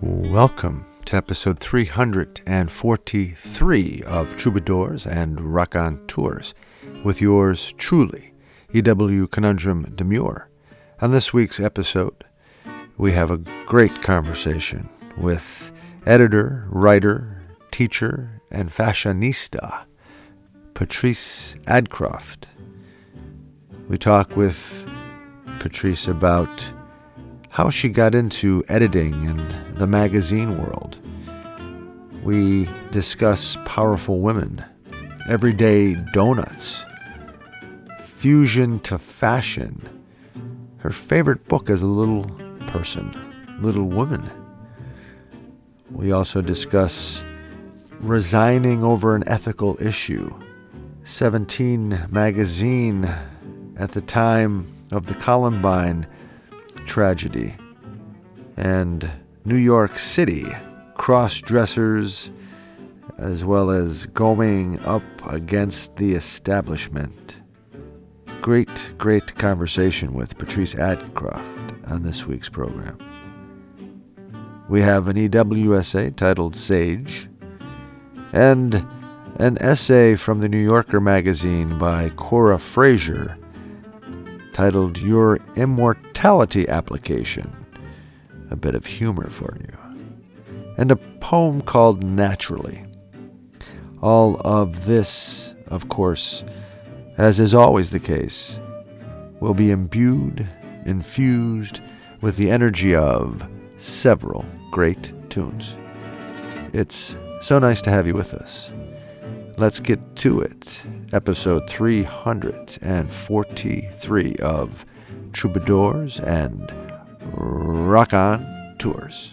Welcome to episode 343 of Troubadours and Raconteurs with yours truly, E.W. Conundrum Demure. On this week's episode, we have a great conversation with editor, writer, teacher, and fashionista Patrice Adcroft. We talk with Patrice about how she got into editing and the magazine world. We discuss powerful women, everyday donuts, fusion to fashion. Her favorite book as a little person, Little Woman. We also discuss resigning over an ethical issue. 17 magazine at the time of the Columbine tragedy. And New York City cross dressers, as well as going up against the establishment. Great, great conversation with Patrice Adcroft on this week's program. We have an EWSA titled Sage, and an essay from the New Yorker magazine by Cora Frazier titled Your Immortality Application. A bit of humor for you. And a poem called Naturally. All of this, of course, as is always the case, will be imbued, infused with the energy of several great tunes. It's so nice to have you with us. Let's get to it. Episode 343 of Troubadours and Rock On Tours.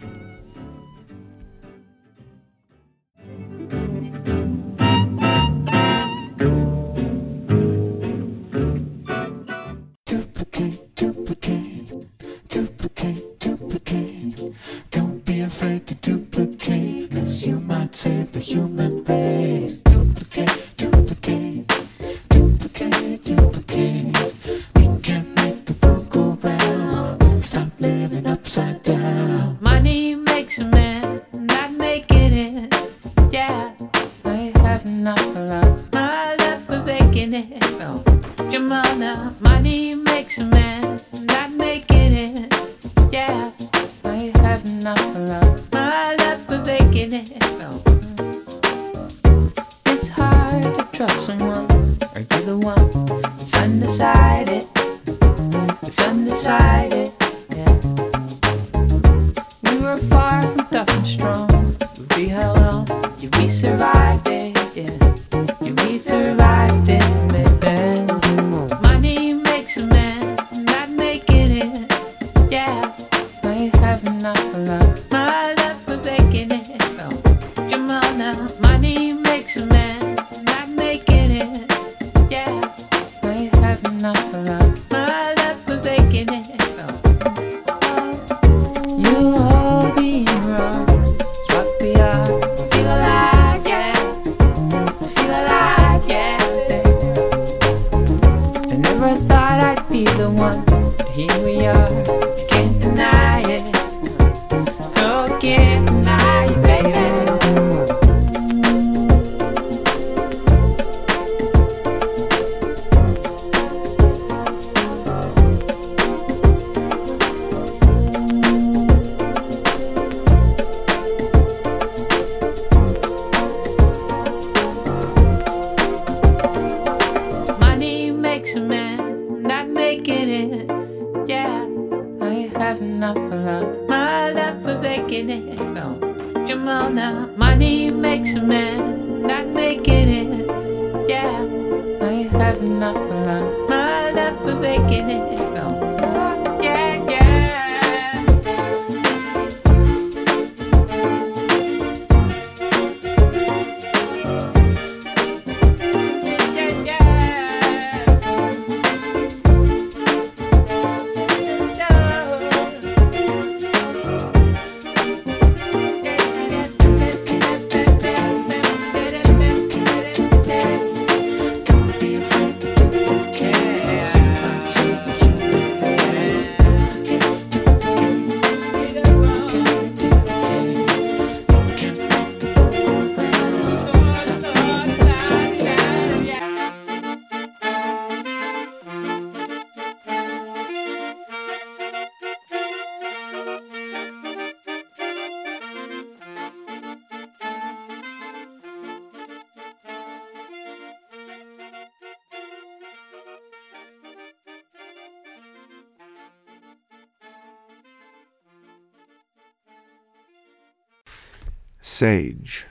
Sage.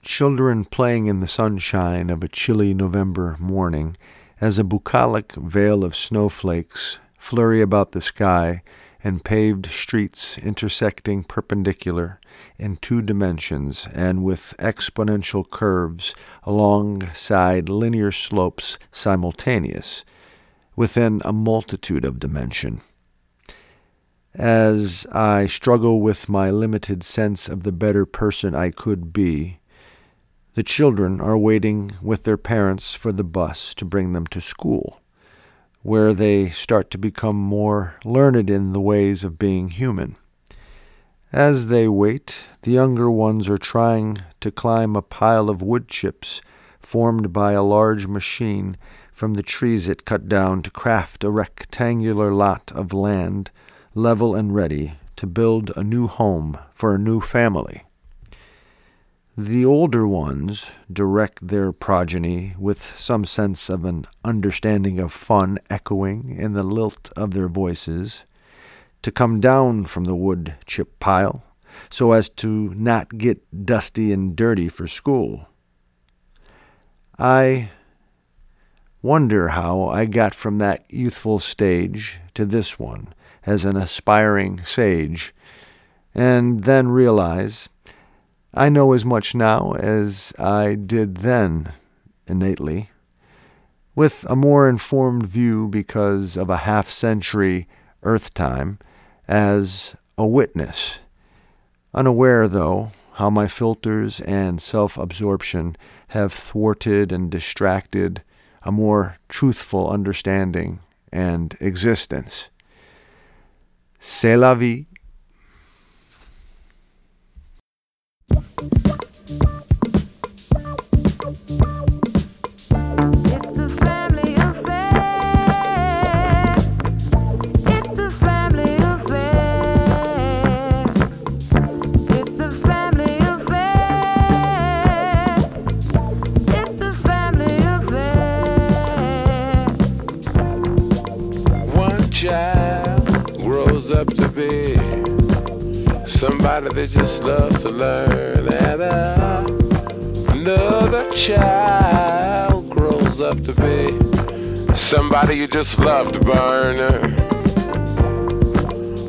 Children playing in the sunshine of a chilly November morning as a bucolic veil of snowflakes flurry about the sky and paved streets intersecting perpendicular in two dimensions and with exponential curves alongside linear slopes simultaneous within a multitude of dimension. As I struggle with my limited sense of the better person I could be, the children are waiting with their parents for the bus to bring them to school, where they start to become more learned in the ways of being human. As they wait, the younger ones are trying to climb a pile of wood chips formed by a large machine from the trees it cut down to craft a rectangular lot of land, level and ready to build a new home for a new family. The older ones direct their progeny with some sense of an understanding of fun echoing in the lilt of their voices to come down from the wood chip pile so as to not get dusty and dirty for school. I wonder how I got from that youthful stage to this one as an aspiring sage, and then realize I know as much now as I did then innately, with a more informed view because of a half century earth time as a witness, unaware, though, how my filters and self absorption have thwarted and distracted a more truthful understanding and existence. C'est just love to burn.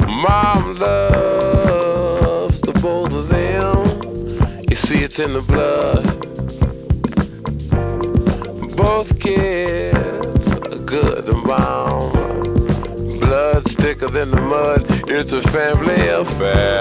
Mom loves the both of them. You see, it's in the blood. Both kids are good and bomb. Blood's thicker than the mud. It's a family affair.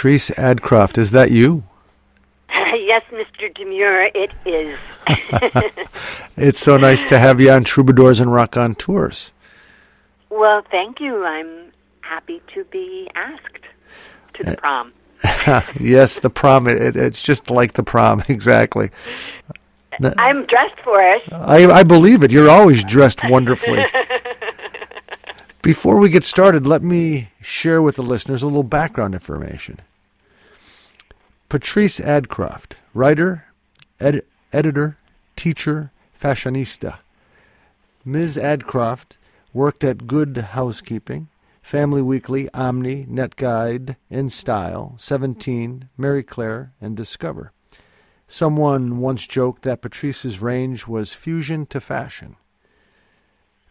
Patrice Adcroft, is that you? yes, Mr. Demure, it is. It's so nice to have you on Troubadours and Raconteurs. well, thank you. I'm happy to be asked to Uh, the prom. yes, the prom. It, it's just like the prom, exactly. I'm dressed for it. I, I believe it. You're always dressed wonderfully. Before we get started, let me share with the listeners a little background information. Patrice Adcroft, writer, ed- editor, teacher, fashionista. Ms. Adcroft worked at Good Housekeeping, Family Weekly, Omni, Net Guide, In Style, 17, Marie Claire, and Discover. Someone once joked that Patrice's range was fusion to fashion.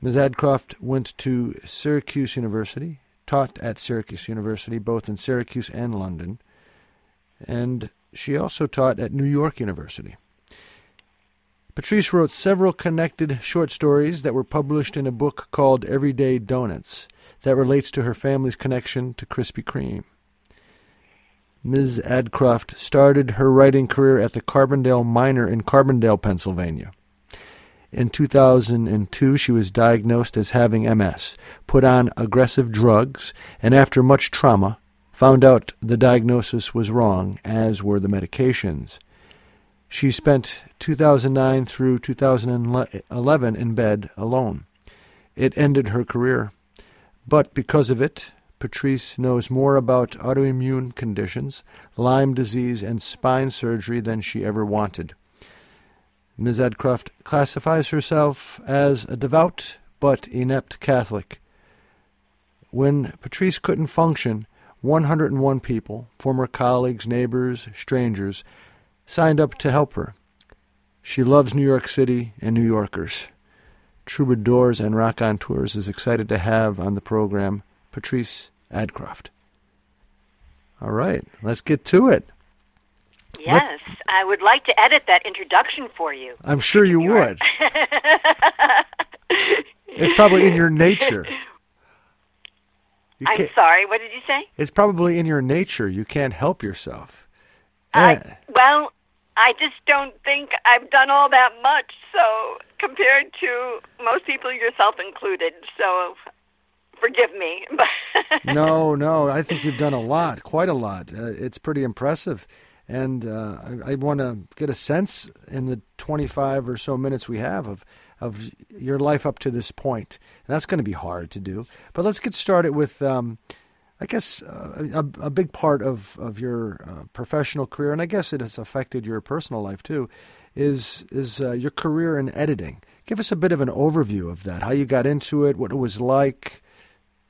Ms. Adcroft went to Syracuse University, taught at Syracuse University both in Syracuse and London, and she also taught at New York University. Patrice wrote several connected short stories that were published in a book called Everyday Donuts that relates to her family's connection to Krispy Kreme. Ms. Adcroft started her writing career at the Carbondale Miner in Carbondale, Pennsylvania. In 2002, she was diagnosed as having MS, put on aggressive drugs, and after much trauma, found out the diagnosis was wrong, as were the medications. She spent 2009 through 2011 in bed alone. It ended her career. But because of it, Patrice knows more about autoimmune conditions, Lyme disease, and spine surgery than she ever wanted. Ms. Adcroft classifies herself as a devout but inept Catholic. When Patrice couldn't function, 101 people, former colleagues, neighbors, strangers, signed up to help her. She loves New York City and New Yorkers. Troubadours and Raconteurs is excited to have on the program Patrice Adcroft. All right, let's get to it. Yes, I would like to edit that introduction for you. I'm sure you would. it's probably in your nature. I'm sorry, what did you say? it's probably in your nature. You can't help yourself. I, well, I just don't think I've done all that much, so compared to most people, yourself included, so forgive me. No, no, I think you've done a lot, quite a lot. Uh, it's pretty impressive. And uh, I, I want to get a sense in the 25 or so minutes we have of, of your life up to this point. And that's going to be hard to do. But let's get started with, um, I guess, uh, a, a big part of, of your uh, professional career, and I guess it has affected your personal life too, is, is uh, your career in editing. Give us a bit of an overview of that, how you got into it, what it was like,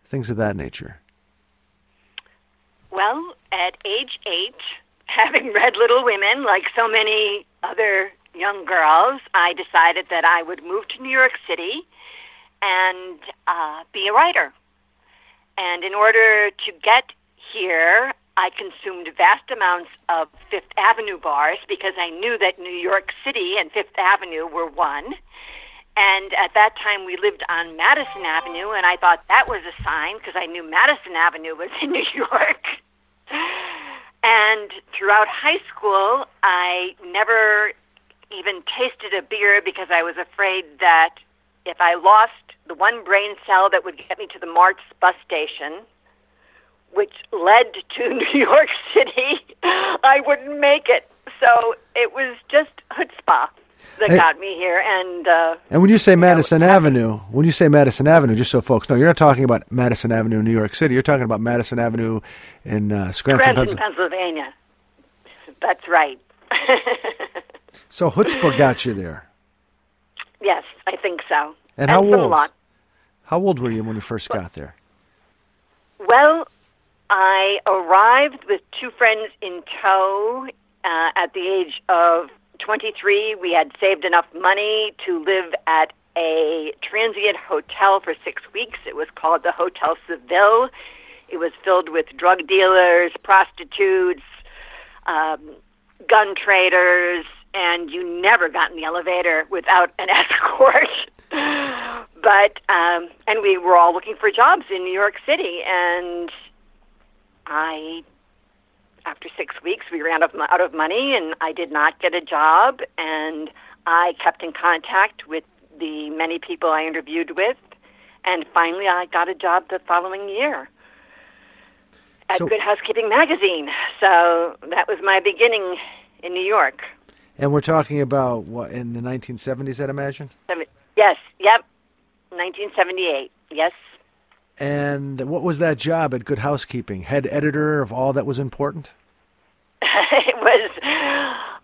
things of that nature. Well, at age eight, having read Little Women, like so many other young girls, I decided that I would move to New York City and uh, be a writer. And in order to get here, I consumed vast amounts of Fifth Avenue bars because I knew that New York City and Fifth Avenue were one. And at that time, we lived on Madison Avenue, and I thought that was a sign because I knew Madison Avenue was in New York. And throughout high school, I never even tasted a beer because I was afraid that if I lost the one brain cell that would get me to the Martz bus station, which led to New York City, I wouldn't make it. So it was just chutzpah that Hey. got me here. And uh, And when you say Madison that's- Avenue, when you say Madison Avenue, just so folks know, you're not talking about Madison Avenue in New York City. You're talking about Madison Avenue in uh, Scranton, Scranton, Pennsylvania. Pennsylvania. That's right. So chutzpah got you there. yes, I think so. And how some old? How old were you when you first got there? Well, I arrived with two friends in tow uh, at the age of 23. We had saved enough money to live at a transient hotel for six weeks. It was called the Hotel Seville. It was filled with drug dealers, prostitutes, um, gun traders, and you never got in the elevator without an escort. but um, and we were all looking for jobs in New York City, and I after six weeks, we ran out of, out of money, and I did not get a job. And I kept in contact with the many people I interviewed with, and finally, I got a job the following year at So- Good Housekeeping magazine. So that was my beginning in New York. And we're talking about what in the 1970s, I'd imagine. Yes, yep, 1978. Yes. And what was that job at Good Housekeeping? Head editor of all that was important? it was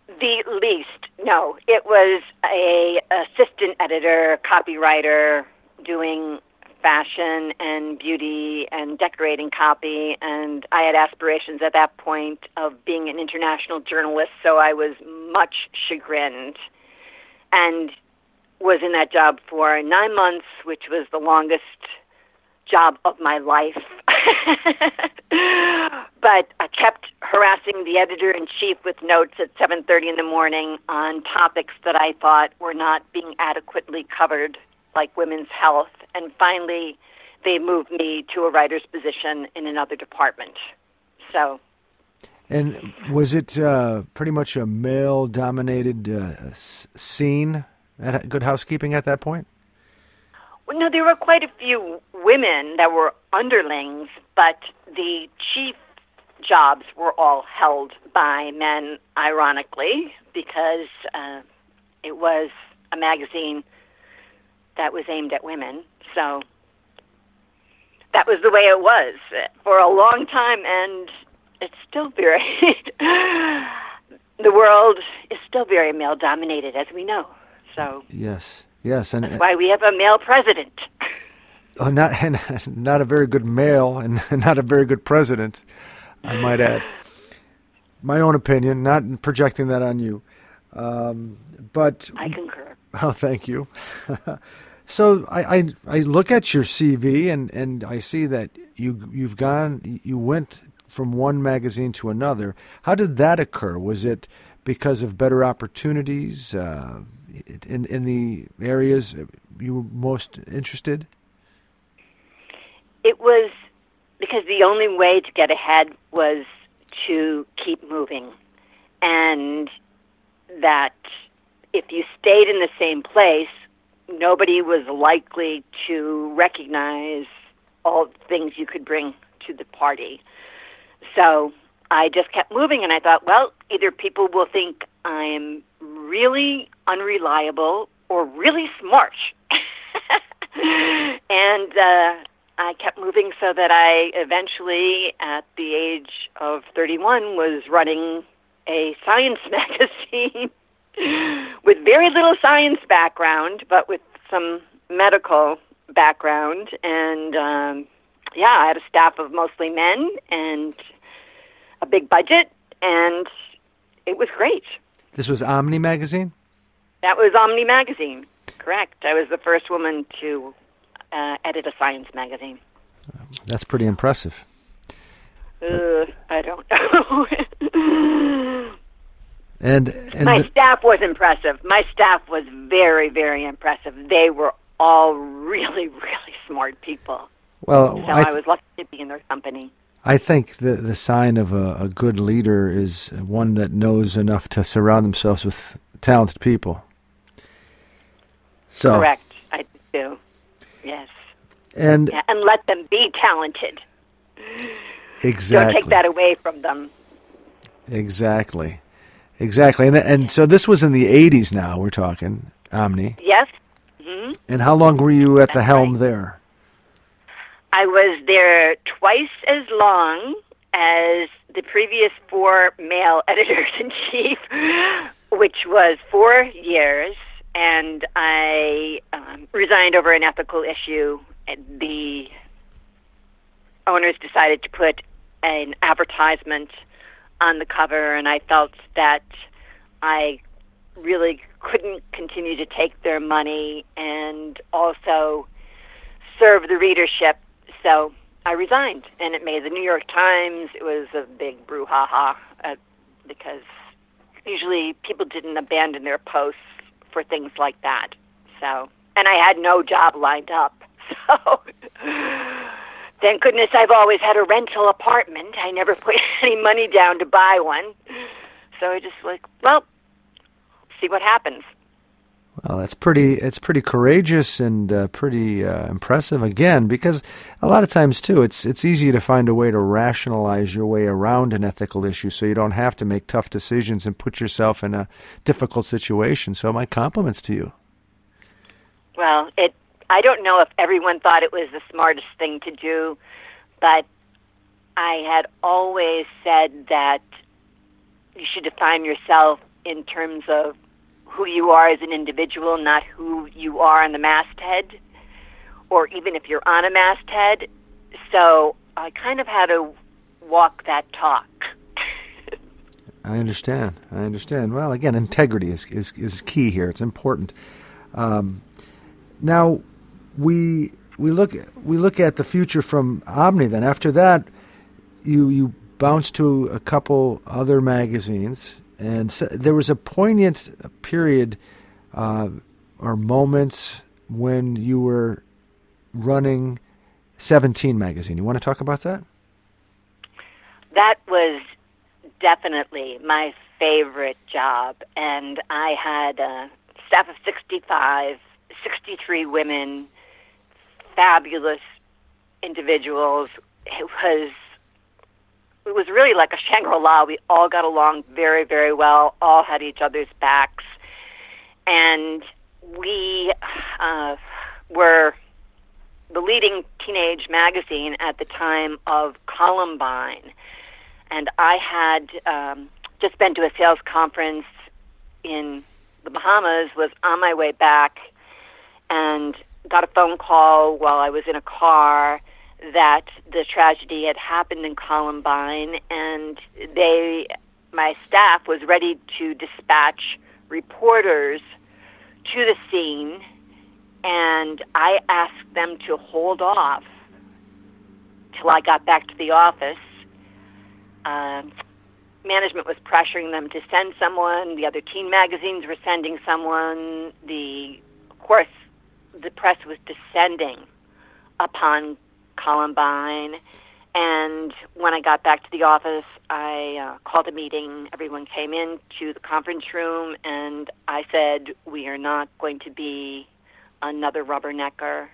the least. No, it was a assistant editor, copywriter, doing fashion and beauty and decorating copy. And I had aspirations at that point of being an international journalist, so I was much chagrined, and was in that job for nine months, which was the longest job of my life. but I kept harassing the editor in chief with notes at 7:30 in the morning on topics that I thought were not being adequately covered like women's health and finally they moved me to a writer's position in another department. So, And was it uh, pretty much a male dominated uh, scene at Good Housekeeping at that point? well, no, there were quite a few women that were underlings, but the chief jobs were all held by men, ironically, because uh, it was a magazine that was aimed at women. So that was the way it was for a long time, and it's still very. the world is still very male dominated, as we know. So Yes, yes, and that's why we have a male president. uh, not and not a very good male and not a very good president, I might add. My own opinion, not projecting that on you, um, but I concur. Oh, thank you. so I, I I look at your CV and, and I see that you you've gone you went from one magazine to another. How did that occur? Was it because of better opportunities uh, in in the areas you were most interested? It was because the only way to get ahead was to keep moving, and that if you stayed in the same place, nobody was likely to recognize all the things you could bring to the party. So I just kept moving, and I thought, well, either people will think I'm really unreliable or really smart. and uh, I kept moving so that I eventually, at the age of 31, was running a science magazine with very little science background, but with some medical background. And um, yeah, I had a staff of mostly men and a big budget, and it was great. This was Omni magazine. That was Omni Magazine, correct. I was the first woman to uh, edit a science magazine. That's pretty impressive. Uh, I don't know. And and My the- staff was impressive. My staff was very, very impressive. They were all really, really smart people. well, So I, I, was lucky to be in their company. I think the the sign of a, a good leader is one that knows enough to surround themselves with talented people. So Correct. I do. Yes. and Yeah, and let them be talented. exactly Don't take that away from them. exactly exactly and and so this was in the 80s now we're talking Omni Yes. and how long were you at the helm right. there I was there twice as long as the previous four male editors in chief, which was four years, and I um, resigned over an ethical issue. The owners decided to put an advertisement on the cover, and I felt that I really couldn't continue to take their money and also serve the readership. So I resigned, and it made the New York Times. It was a big brouhaha uh, because usually people didn't abandon their posts for things like that. So, and I had no job lined up. So thank goodness I've always had a rental apartment. I never put any money down to buy one. So I just like, well, see what happens. Well, that's pretty. It's pretty courageous and uh, pretty uh, impressive. Again, because a lot of times too, it's it's easy to find a way to rationalize your way around an ethical issue, so you don't have to make tough decisions and put yourself in a difficult situation. So, my compliments to you. Well, it. I don't know if everyone thought it was the smartest thing to do, but I had always said that you should define yourself in terms of who you are as an individual, not who you are on the masthead, or even if you're on a masthead. So I kind of had to walk that talk. I understand. I understand. Well, again, integrity is is, is key here. It's important. Um, now, we we look we look at the future from Omni. Then after that, you you bounce to a couple other magazines, and so there was a poignant period uh, or moments when you were running Seventeen magazine. You want to talk about that? That was definitely my favorite job, and I had a staff of 65, 63 women, fabulous individuals. It was it was really like a Shangri-La. We all got along very, very well. All had each other's backs, and we uh, were the leading teenage magazine at the time of Columbine. And I had um, just been to a sales conference in the Bahamas, was on my way back, and got a phone call while I was in a car that the tragedy had happened in Columbine, and they, my staff, was ready to dispatch reporters to the scene, and I asked them to hold off till I got back to the office. Um management was pressuring them to send someone. The other teen magazines were sending someone. The, of course, the press was descending upon Columbine. And when I got back to the office, I uh, called a meeting. Everyone came in to the conference room, and I said, "We are not going to be another rubbernecker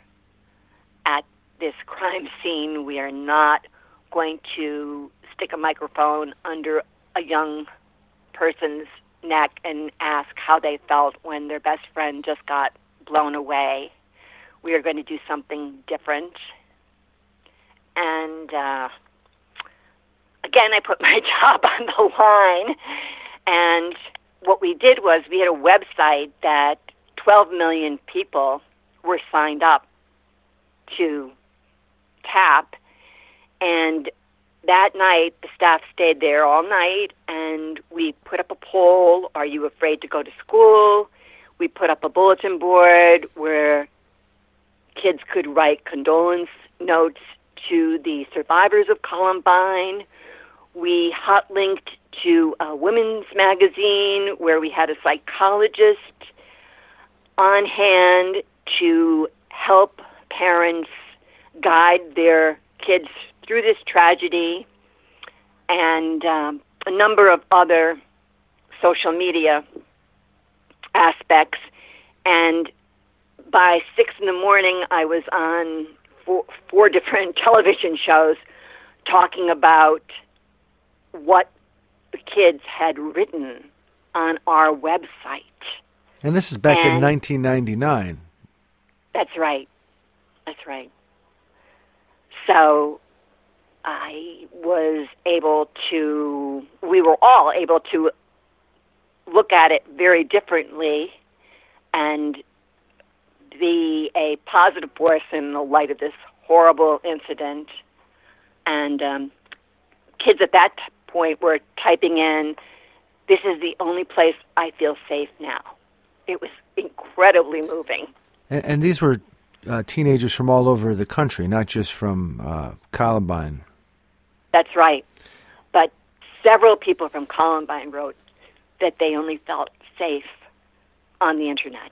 at this crime scene. We are not going to stick a microphone under a young person's neck and ask how they felt when their best friend just got blown away. We are going to do something different. And uh, again, I put my job on the line. And what we did was we had a website that 12 million people were signed up to tap. And that night, the staff stayed there all night, and we put up a poll Are you afraid to go to school? We put up a bulletin board where kids could write condolence notes to the survivors of Columbine. We hot linked to a women's magazine where we had a psychologist on hand to help parents guide their kids through this tragedy and um, a number of other social media aspects. And by six in the morning, I was on four, four different television shows talking about what the kids had written on our website. And this is back in 1999. That's right. That's right. So I was able to, we were all able to look at it very differently and be a positive force in the light of this horrible incident. And um, kids at that point were typing in, This is the only place I feel safe now. It was incredibly moving. And, and these were uh, teenagers from all over the country, not just from uh, Columbine. That's right. But several people from Columbine wrote that they only felt safe on the internet.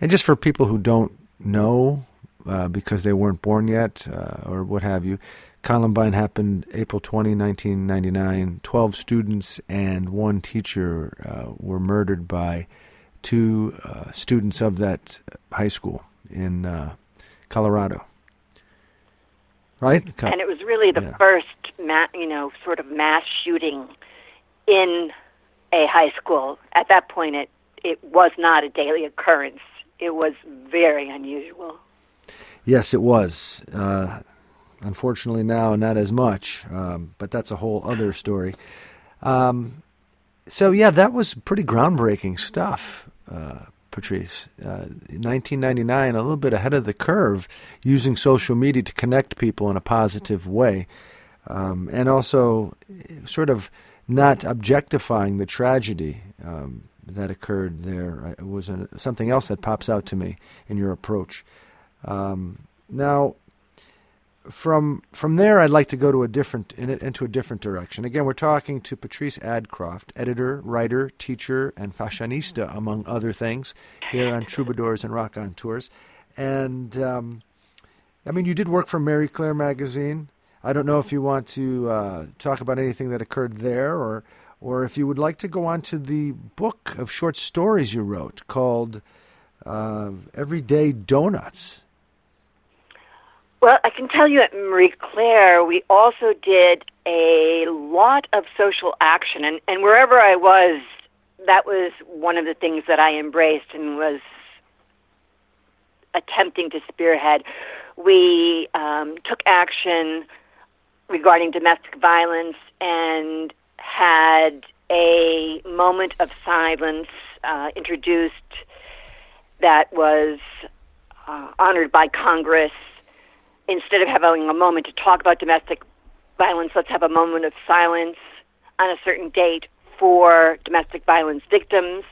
And just for people who don't know uh, because they weren't born yet uh, or what have you. Columbine happened April 20, 1999. 12 students and one teacher uh, were murdered by two uh, students of that high school in uh, Colorado. Right? And it was really the Yeah. first, ma- you know, sort of mass shooting in a high school. At that point, it it was not a daily occurrence. It was very unusual. Yes, it was. Uh, unfortunately, now not as much, um, but that's a whole other story. Um, so, yeah, that was pretty groundbreaking stuff, uh, Patrice. Uh, 1999, a little bit ahead of the curve, using social media to connect people in a positive way, um, and also eh, sort of not objectifying the tragedy um, that occurred there. It was something else that pops out to me in your approach. Um, now, from from there, I'd like to go to a different in, into a different direction. Again, we're talking to Patrice Adcroft, editor, writer, teacher, and fashionista, among other things, here on Troubadours and Raconteurs. And um, I mean, you did work for Marie Claire magazine. I don't know if you want to uh, talk about anything that occurred there, or or if you would like to go on to the book of short stories you wrote called uh, Everyday Donuts. Well, I can tell you at Marie Claire, we also did a lot of social action, and, and wherever I was, that was one of the things that I embraced and was attempting to spearhead. We um, took action regarding domestic violence and had a moment of silence uh, introduced that was uh, honored by Congress. Instead of having a moment to talk about domestic violence, let's have a moment of silence on a certain date for domestic violence victims,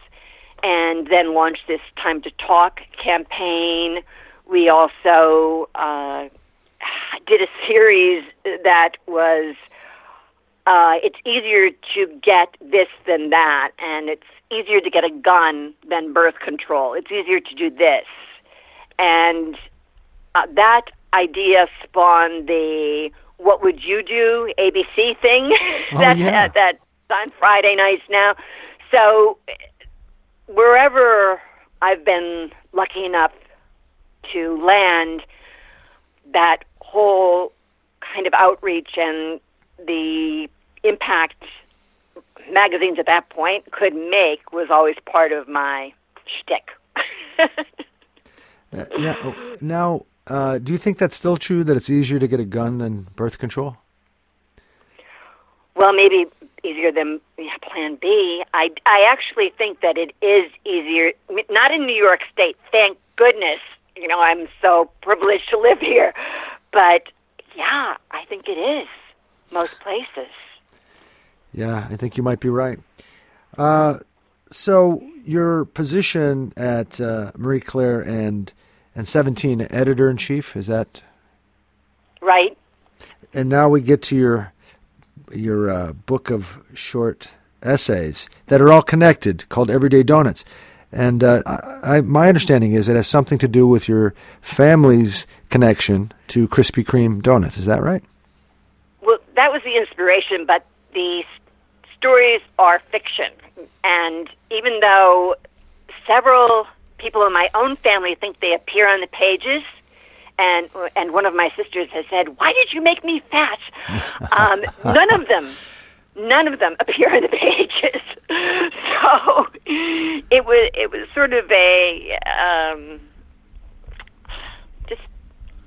and then launch this Time to Talk campaign. We also uh, did a series that was uh, it's easier to get this than that, and it's easier to get a gun than birth control. It's easier to do this. And uh, that idea spawned the what would you do ABC thing Oh, that, yeah. that that's on Friday nights now. So wherever I've been lucky enough to land, that whole kind of outreach and the impact magazines at that point could make was always part of my shtick. Uh, now, now uh, do you think that's still true that it's easier to get a gun than birth control? well, maybe easier than yeah, Plan B. I I actually think that it is easier. Not in New York State, thank goodness. You know, I'm so privileged to live here, but yeah, I think it is most places. Yeah, I think you might be right. Uh, so your position at uh, Marie Claire and and Seventeen, editor in chief, is that? Right? And now we get to your your uh, book of short essays that are all connected, called Everyday Donuts. And uh, I, I, my understanding is it has something to do with your family's connection to Krispy Kreme donuts. Is that right? Well, that was the inspiration, but the stories are fiction. And even though several people in my own family think they appear on the pages, and and one of my sisters has said, "Why did you make me fat?" um, none of them, none of them appear on the pages. so it was it was sort of a um, just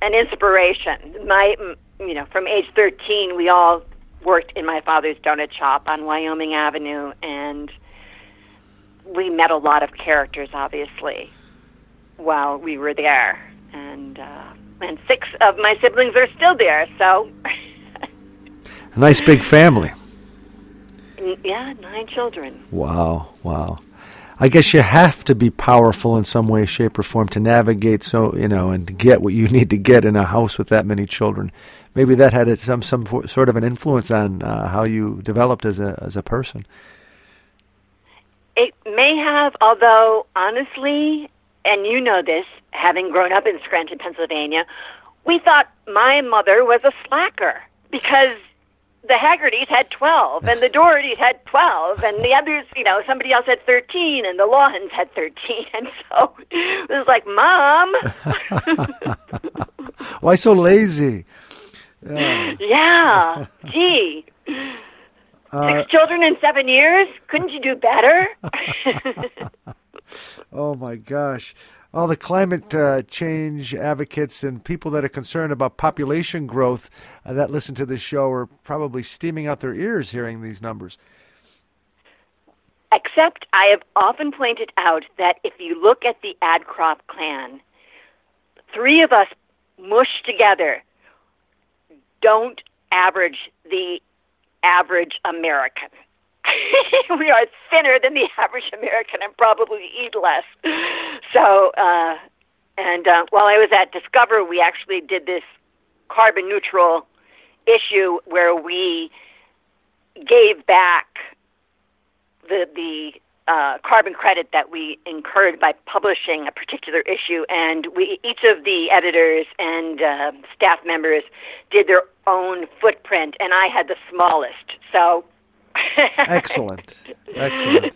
an inspiration. My, you know, from age 13, we all worked in my father's donut shop on Wyoming Avenue, and we met a lot of characters, obviously, while we were there. And uh, and six of my siblings are still there, so A nice big family. Yeah, nine children. Wow, wow. I guess you have to be powerful in some way, shape, or form to navigate so you know and to get what you need to get in a house with that many children. Maybe that had some some sort of an influence on uh, how you developed as a as a person. It may have, although honestly, and you know this, having grown up in Scranton, Pennsylvania, we thought my mother was a slacker because the Haggertys had 12 and the Dohertys had 12 and the others, you know, somebody else had 13 and the Lawhons had 13. And so it was like, Mom, Why so lazy? Yeah. yeah, gee. Uh, Six children in seven years? Couldn't you do better? Oh my gosh. All the climate uh, change advocates and people that are concerned about population growth uh, that listen to this show are probably steaming out their ears hearing these numbers. Except I have often pointed out that if you look at the Adcroft clan, three of us mushed together don't average the average American. we are thinner than the average American and probably eat less. So, uh, and uh, while I was at Discover, we actually did this carbon neutral issue where we gave back the the uh, carbon credit that we incurred by publishing a particular issue, and we each of the editors and uh, staff members did their own footprint, and I had the smallest. So, Excellent. Excellent.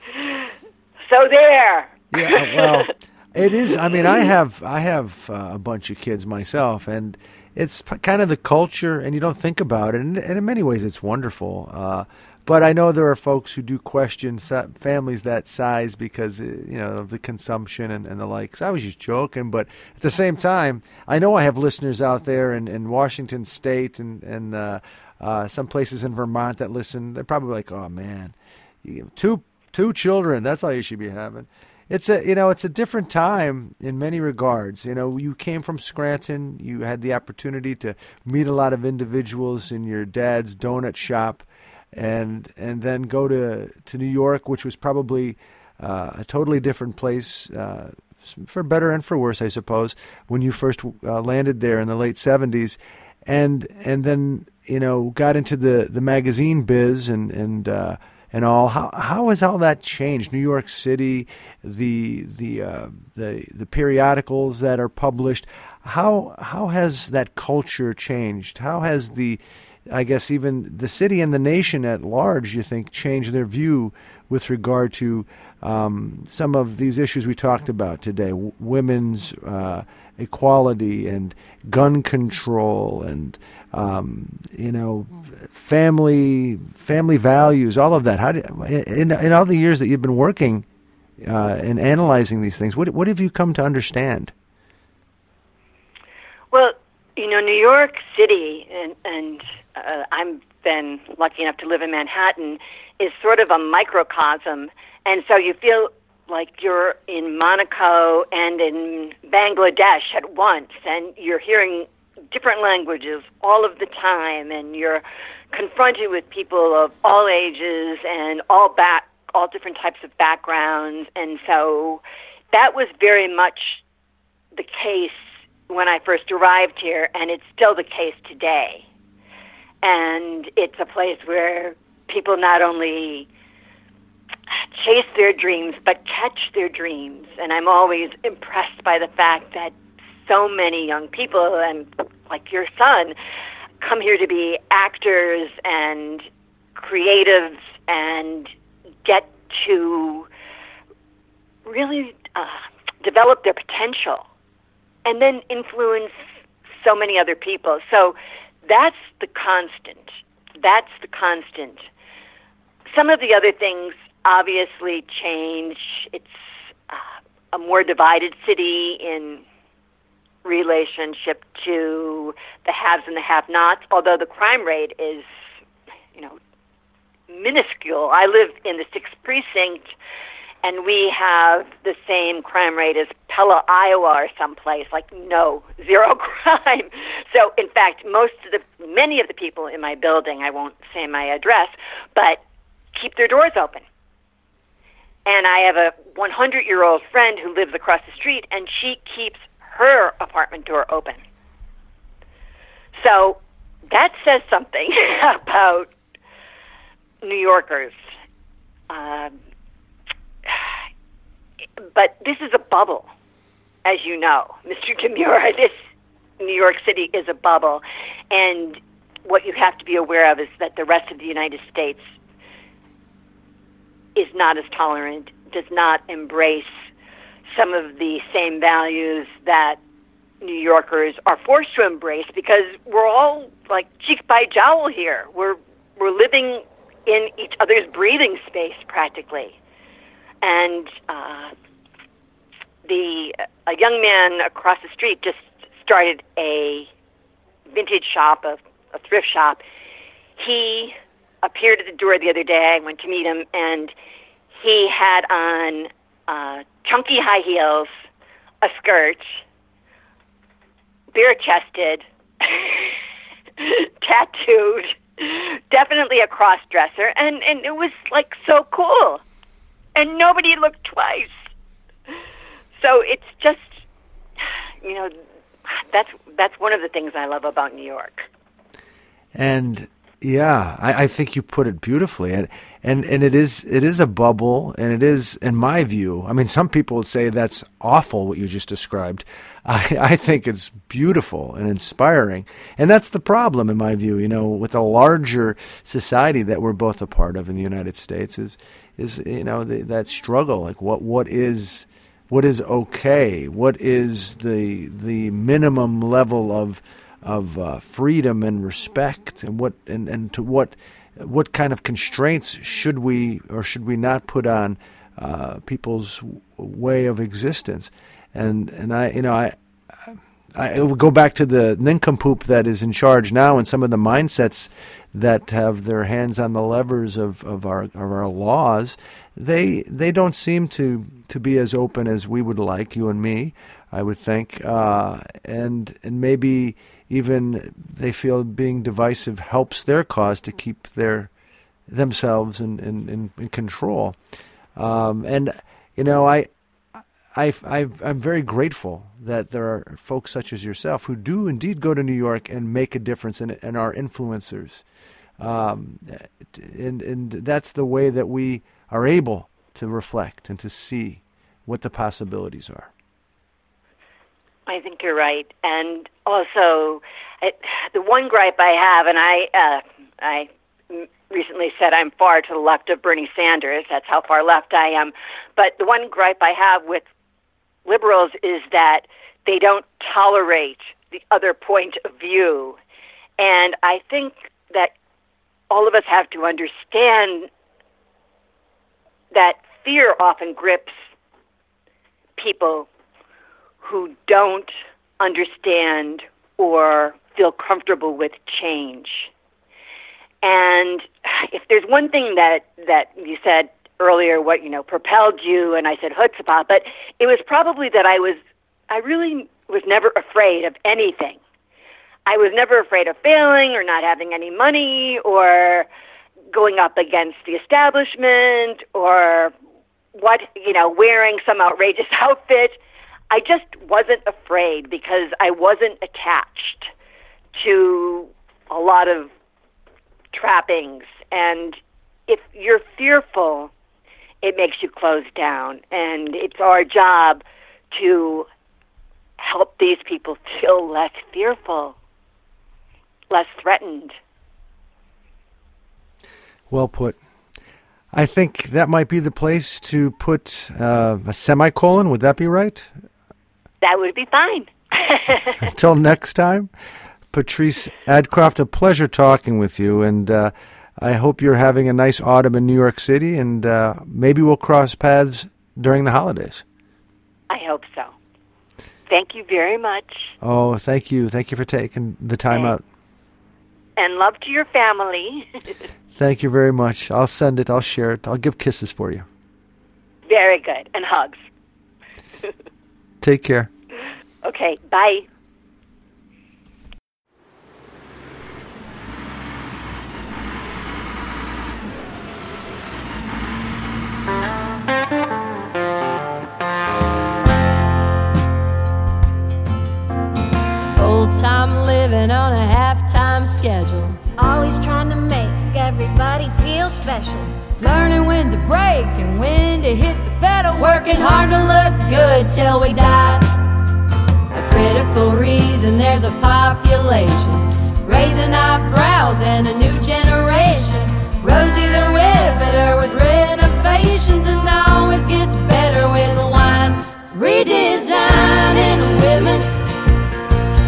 so there. Yeah, well, it is. I mean, I have I have uh, a bunch of kids myself, and it's p- kind of the culture, and you don't think about it, and, and in many ways, it's wonderful. Uh, but I know there are folks who do question families that size because uh, you know of the consumption and, and the like. So I was just joking, but at the same time, I know I have listeners out there in, in Washington State and and uh, uh, some places in Vermont that listen. They're probably like, "Oh man, you, two two children. That's all you should be having." It's a you know it's a different time in many regards. You know, you came from Scranton. You had the opportunity to meet a lot of individuals in your dad's donut shop, and and then go to to New York, which was probably uh, a totally different place. Uh, for better and for worse, I suppose, when you first uh, landed there in the late '70s, and and then you know got into the the magazine biz and and uh, and all. How how has all that changed? New York City, the the uh, the the periodicals that are published. How how has that culture changed? How has the I guess even the city and the nation at large, you think, changed their view with regard to um, some of these issues we talked about today: w- women's uh, equality and gun control, and um, you know, family family values, all of that. How did, in in all the years that you've been working uh, and analyzing these things, what what have you come to understand? Well, you know, New York City, and, and uh, I've been lucky enough to live in Manhattan, is sort of a microcosm. And so you feel like you're in Monaco and in Bangladesh at once, and you're hearing different languages all of the time, and you're confronted with people of all ages and all back, all different types of backgrounds. And so that was very much the case when I first arrived here, and it's still the case today. And it's a place where people not only chase their dreams, but catch their dreams. And I'm always impressed by the fact that so many young people, and like your son, come here to be actors and creatives and get to really uh, develop their potential and then influence so many other people. So that's the constant. That's the constant. Some of the other things obviously change. It's uh, a more divided city in relationship to the haves and the have-nots, although the crime rate is, you know, minuscule. I live in the sixth precinct, and we have the same crime rate as Pella, Iowa, or someplace. Like no, zero crime. So, in fact, most of the many of the people in my building, I won't say my address, but keep their doors open. And I have a 100 year old friend who lives across the street, and she keeps her apartment door open. So that says something about New Yorkers. Um, but this is a bubble. as you know, Mr. Demure, this New York City is a bubble, and what you have to be aware of is that the rest of the United States is not as tolerant, does not embrace some of the same values that New Yorkers are forced to embrace because we're all like cheek by jowl here. We're we're living in each other's breathing space practically, and uh, the a young man across the street just started a vintage shop, a, a thrift shop. He appeared at the door the other day. I went to meet him, and he had on uh, chunky high heels, a skirt, bare chested, tattooed, definitely a cross dresser, and, and it was like so cool. And nobody looked twice. So it's just, you know, that's that's one of the things I love about New York. And yeah, I, I think you put it beautifully, and and and it is it is a bubble, and it is, in my view. I mean, some people would say that's awful what you just described. I, I think it's beautiful and inspiring, and that's the problem, in my view. You know, with a larger society that we're both a part of in the United States, is is you know the, that struggle, like what what is what is okay, what is the the minimum level of of uh, freedom and respect, and what and, and to what what kind of constraints should we or should we not put on uh, people's way of existence? And and I you know I. I would go back to the nincompoop that is in charge now, and some of the mindsets that have their hands on the levers of, of our of our laws. They they don't seem to to be as open as we would like, you and me. I would think, uh, and and maybe even they feel being divisive helps their cause to keep their themselves in in, in, in control. Um, and you know, I. I, I'm very grateful that there are folks such as yourself who do indeed go to New York and make a difference and, and are influencers. Um, and, and that's the way that we are able to reflect and to see what the possibilities are. I think you're right, and also it, the one gripe I have, and I uh, I recently said I'm far to the left of Bernie Sanders. That's how far left I am. But the one gripe I have with liberals is that they don't tolerate the other point of view, and I think that all of us have to understand that fear often grips people who don't understand or feel comfortable with change. And if there's one thing that that you said earlier, what you know propelled you, and I said chutzpah, but it was probably that I was I really was never afraid of anything. I was never afraid of failing or not having any money or going up against the establishment or what you know wearing some outrageous outfit. I just wasn't afraid because I wasn't attached to a lot of trappings. And if you're fearful, it makes you close down. And it's our job to help these people feel less fearful, less threatened. Well put. I think that might be the place to put uh, a semicolon. Would that be right? That would be fine. Until next time, Patrice Adcroft, a pleasure talking with you, and uh, I hope you're having a nice autumn in New York City, and uh, maybe we'll cross paths during the holidays. I hope so. Thank you very much. Oh, thank you. Thank you for taking the time Okay. out. And love to your family. Thank you very much. I'll send it. I'll share it. I'll give kisses for you. very good. And hugs. Take care. Okay, bye. Full time living on a half time schedule. Always trying to make everybody feel special. Learning when to brake and when to hit the pedal. Working hard to look good till we die. A critical reason there's a population raising eyebrows and a new generation. Rosie the Riveter with renovations and always gets better with wine. Redesigning women,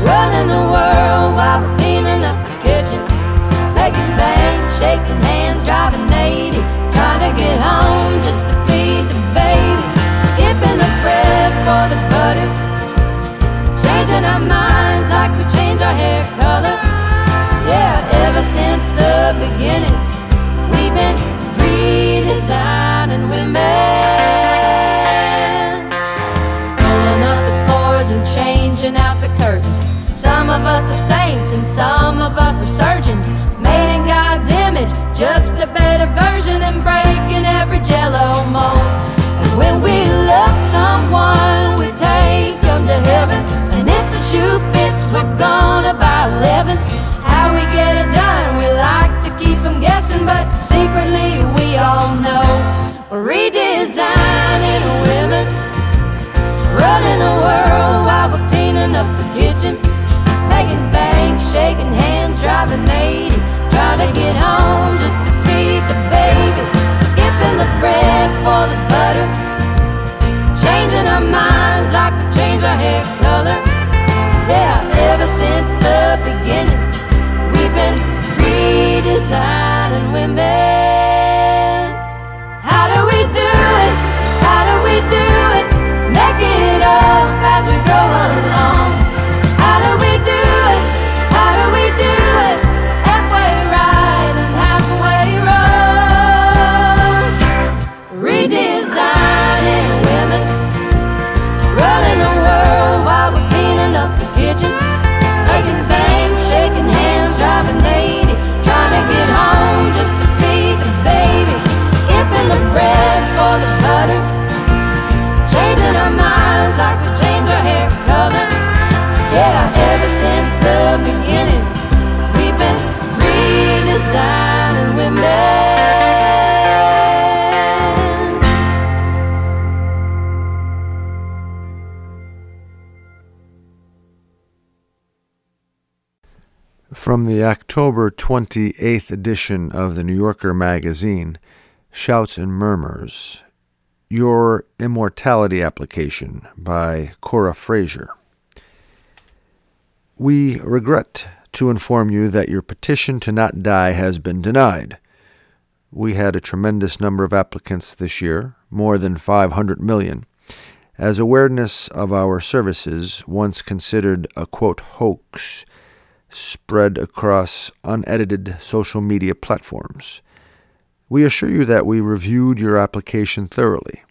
running the world while we're cleaning up the kitchen. Making bangs, shaking hands, driving 80, From the October 28th edition of the New Yorker magazine, Shouts and Murmurs, Your Immortality Application by Cora Frazier. We regret to inform you that your petition to not die has been denied. We had a tremendous number of applicants this year, more than 500 million. As awareness of our services, once considered a quote hoax, spread across unedited social media platforms. We assure you that we reviewed your application thoroughly.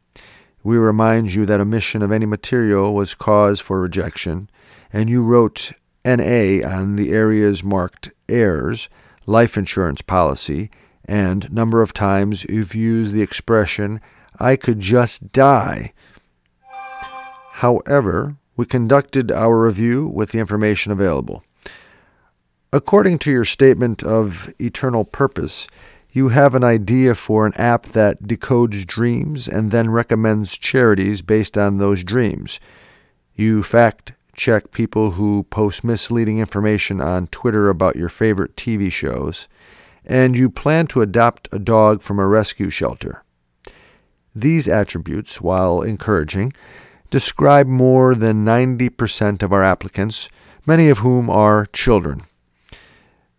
We remind you that omission of any material was cause for rejection, and you wrote NA on the areas marked errors, life insurance policy, and number of times you've used the expression, I could just die. However, we conducted our review with the information available. According to your statement of eternal purpose, you have an idea for an app that decodes dreams and then recommends charities based on those dreams. You fact check people who post misleading information on Twitter about your favorite TV shows, and you plan to adopt a dog from a rescue shelter. These attributes, while encouraging, describe more than 90% of our applicants, many of whom are children.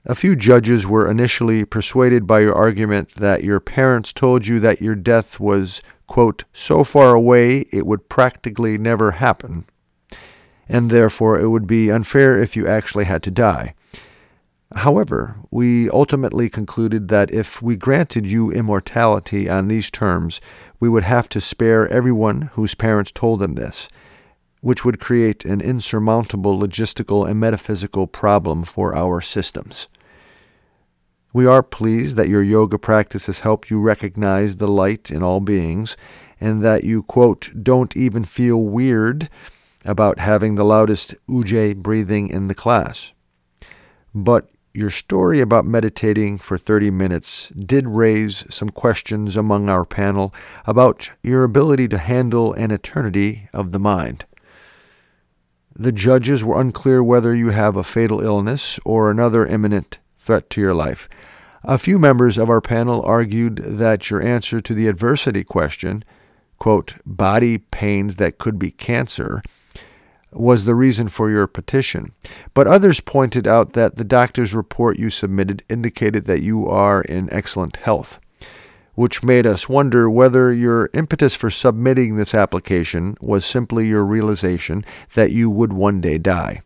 A few judges were initially persuaded by your argument that your parents told you that your death was, quote, so far away it would practically never happen, and therefore it would be unfair if you actually had to die. However, we ultimately concluded that if we granted you immortality on these terms, we would have to spare everyone whose parents told them this, which would create an insurmountable logistical and metaphysical problem for our systems. We are pleased that your yoga practice has helped you recognize the light in all beings and that you, quote, don't even feel weird about having the loudest ujjayi breathing in the class. But your story about meditating for 30 minutes did raise some questions among our panel about your ability to handle an eternity of the mind. The judges were unclear whether you have a fatal illness or another imminent threat to your life. A few members of our panel argued that your answer to the adversity question, quote, body pains that could be cancer, was the reason for your petition. But others pointed out that the doctor's report you submitted indicated that you are in excellent health, which made us wonder whether your impetus for submitting this application was simply your realization that you would one day die.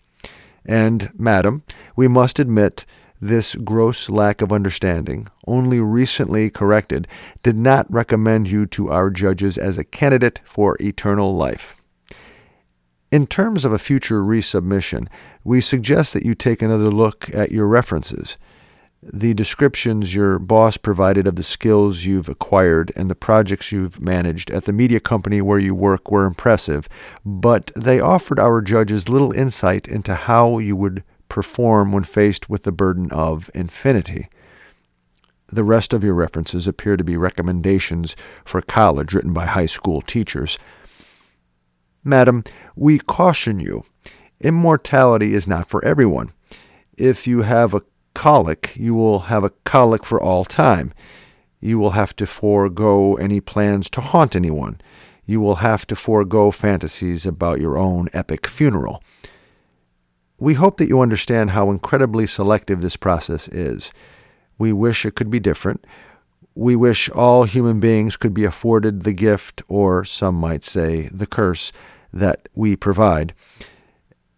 And, madam, we must admit this gross lack of understanding, only recently corrected, did not recommend you to our judges as a candidate for eternal life. In terms of a future resubmission, we suggest that you take another look at your references. The descriptions your boss provided of the skills you've acquired and the projects you've managed at the media company where you work were impressive, but they offered our judges little insight into how you would perform when faced with the burden of infinity. The rest of your references appear to be recommendations for college written by high school teachers. Madam, we caution you. Immortality is not for everyone. If you have a colic, you will have a colic for all time. You will have to forego any plans to haunt anyone. You will have to forego fantasies about your own epic funeral. We hope that you understand how incredibly selective this process is. We wish it could be different. We wish all human beings could be afforded the gift, or some might say the curse, that we provide.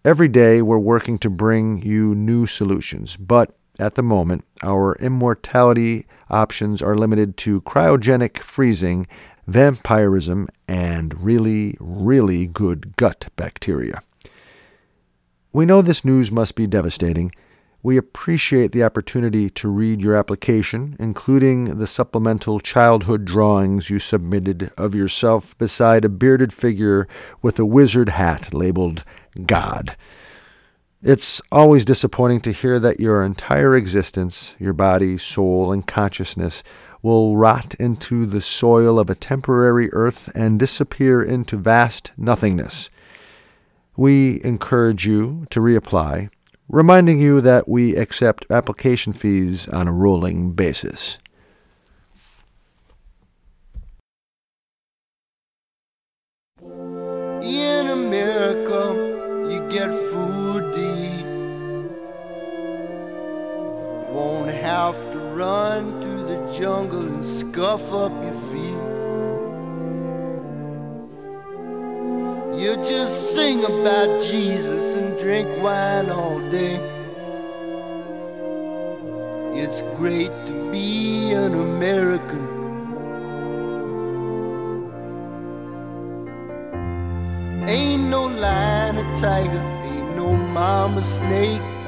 Every day we're working to bring you new solutions, but at the moment, our immortality options are limited to cryogenic freezing, vampirism, and really, really good gut bacteria. We know this news must be devastating. We appreciate the opportunity to read your application, including the supplemental childhood drawings you submitted of yourself beside a bearded figure with a wizard hat labeled God. It's always disappointing to hear that your entire existence, your body, soul, and consciousness, will rot into the soil of a temporary earth and disappear into vast nothingness. We encourage you to reapply reminding you that we accept application fees on a rolling basis. Have to run through the jungle and scuff up your feet. You just sing about Jesus and drink wine all day. It's great to be an American. Ain't no lion or tiger, ain't no mama snake.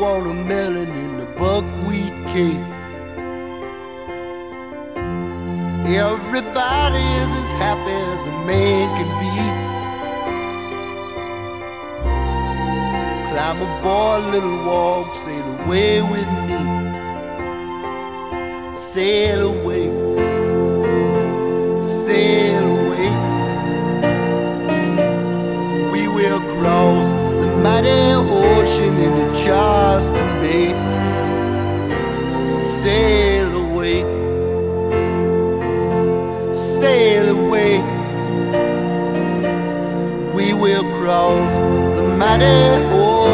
Watermelon in the buckwheat cake. Everybody is as happy as a man can be. Climb aboard, little walk, sail away with me. Sail away, the mighty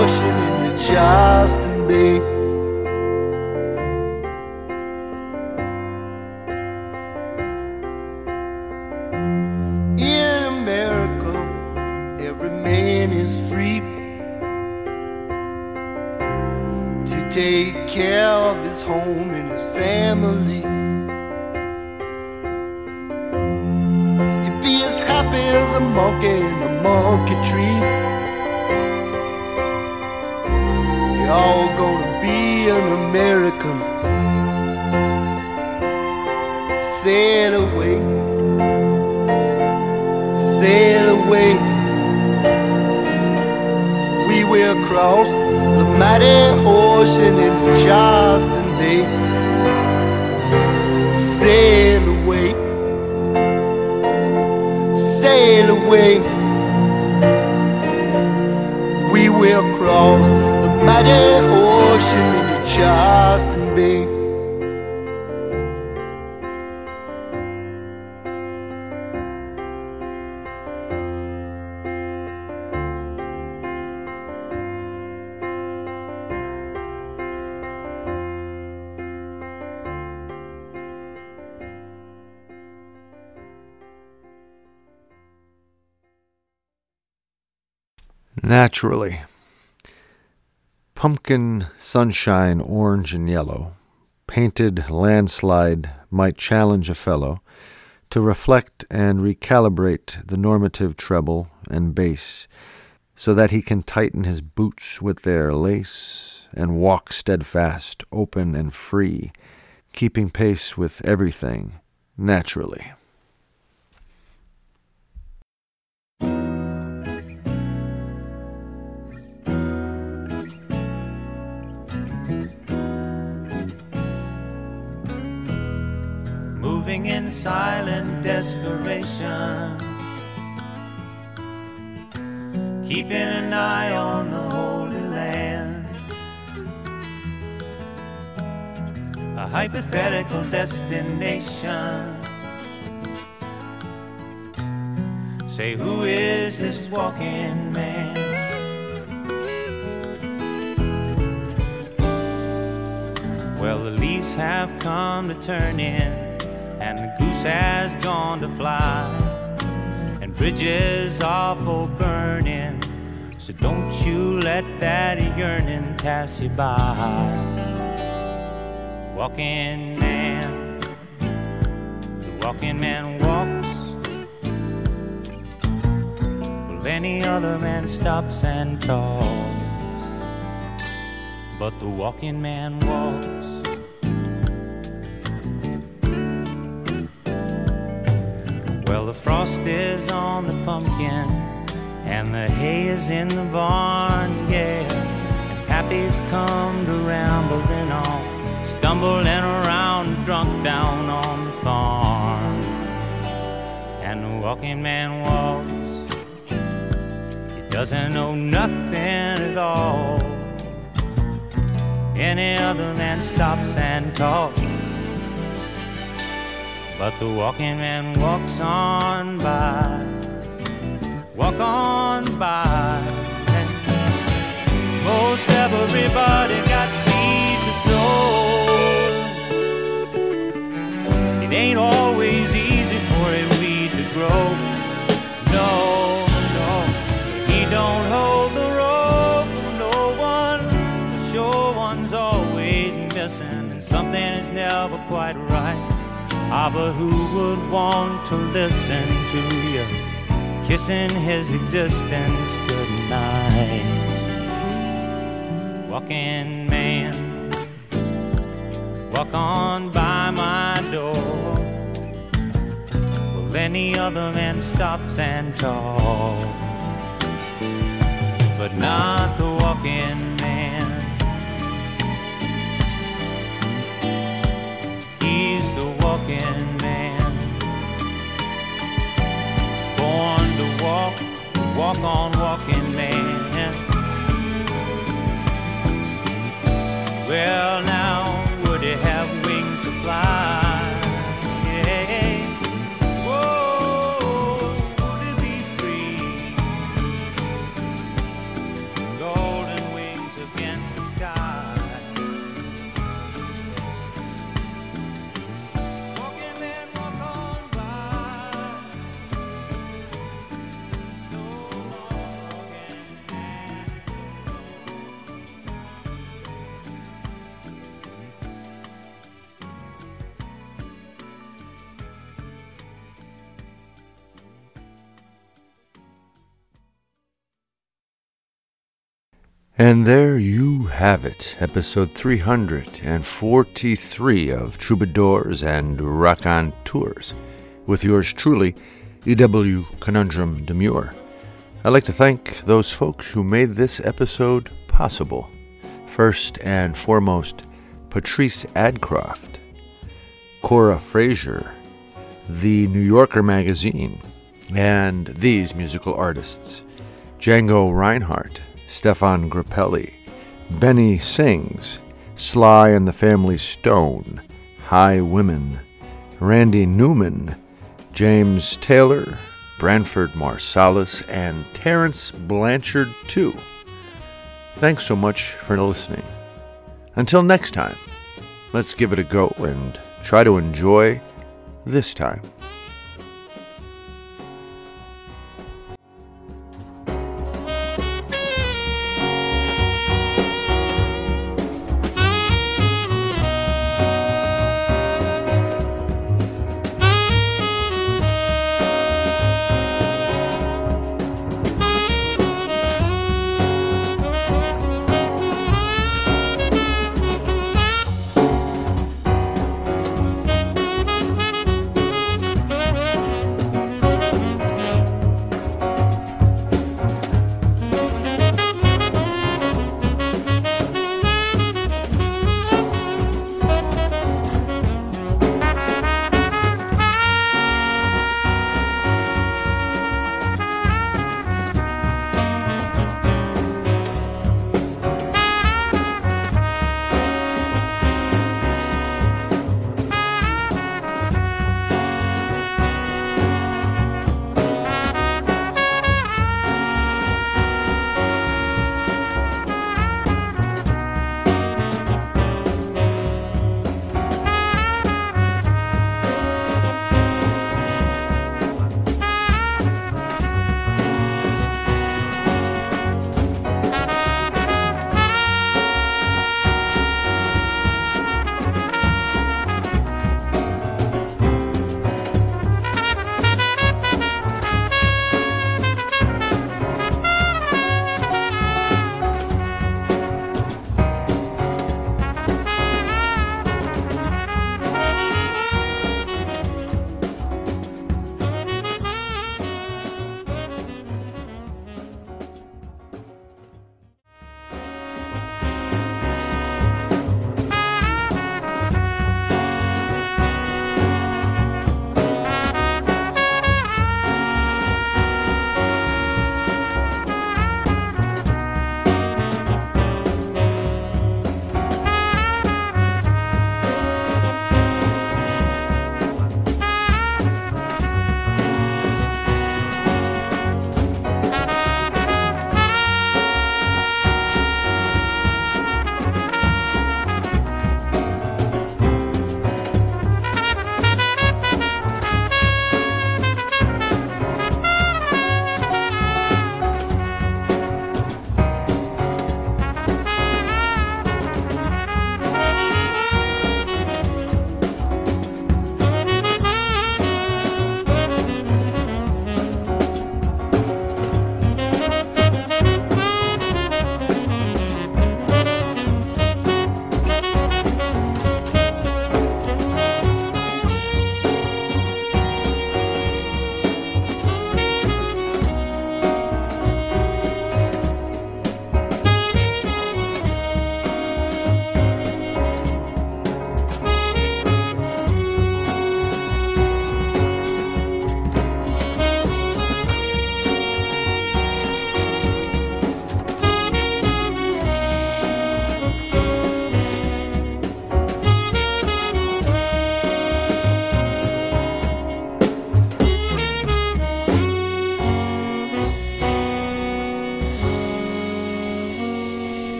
ocean into Charleston Bay. we will cross the mighty ocean into Charleston Bay. Sail away, sail away. We will cross the mighty ocean into Charleston. Naturally. Pumpkin, sunshine, orange and yellow, painted landslide might challenge a fellow to reflect and recalibrate the normative treble and bass so that he can tighten his boots with their lace and walk steadfast, open and free, keeping pace with everything naturally. Silent desperation, keeping an eye on the Holy Land. A hypothetical destination. Say, who is this walking man? Well, the leaves have come to turn in and the goose has gone to fly, and bridges are for burning. So don't you let that yearning pass you by. Walking man, the walking man walks. Well, any other man stops and talks, but the walking man walks. Frost is on the pumpkin, and the hay is in the barn, yeah. And Pappy's come to rambling on, stumbling around, drunk down on the farm. And the walking man walks, he doesn't know nothing at all. Any other man stops and talks. But the walking man walks on by, walk on by. Most everybody got seed to sow. It ain't always easy for a weed to grow. No, no, so he don't hold the rope for no one. The sure one's always missing, and something is never quite right. But who would want to listen to you kissing his existence goodnight? Walking man, walk on by my door. Well, any other man stops and talks, but not the walking walk, walk on walking man. Well, And there you have it, episode 343 of Troubadours and Raconteurs, with yours truly, E.W. Conundrum Demure. I'd like to thank those folks who made this episode possible. First and foremost, Patrice Adcroft, Cora Frazier, The New Yorker magazine, and these musical artists Django Reinhardt, Stéphane Grappelli, Benny Sings, Sly and the Family Stone, Highwomen, Randy Newman, James Taylor, Branford Marsalis, and Terence Blanchard, too. Thanks so much for listening. Until next time, let's give it a go and try to enjoy this time.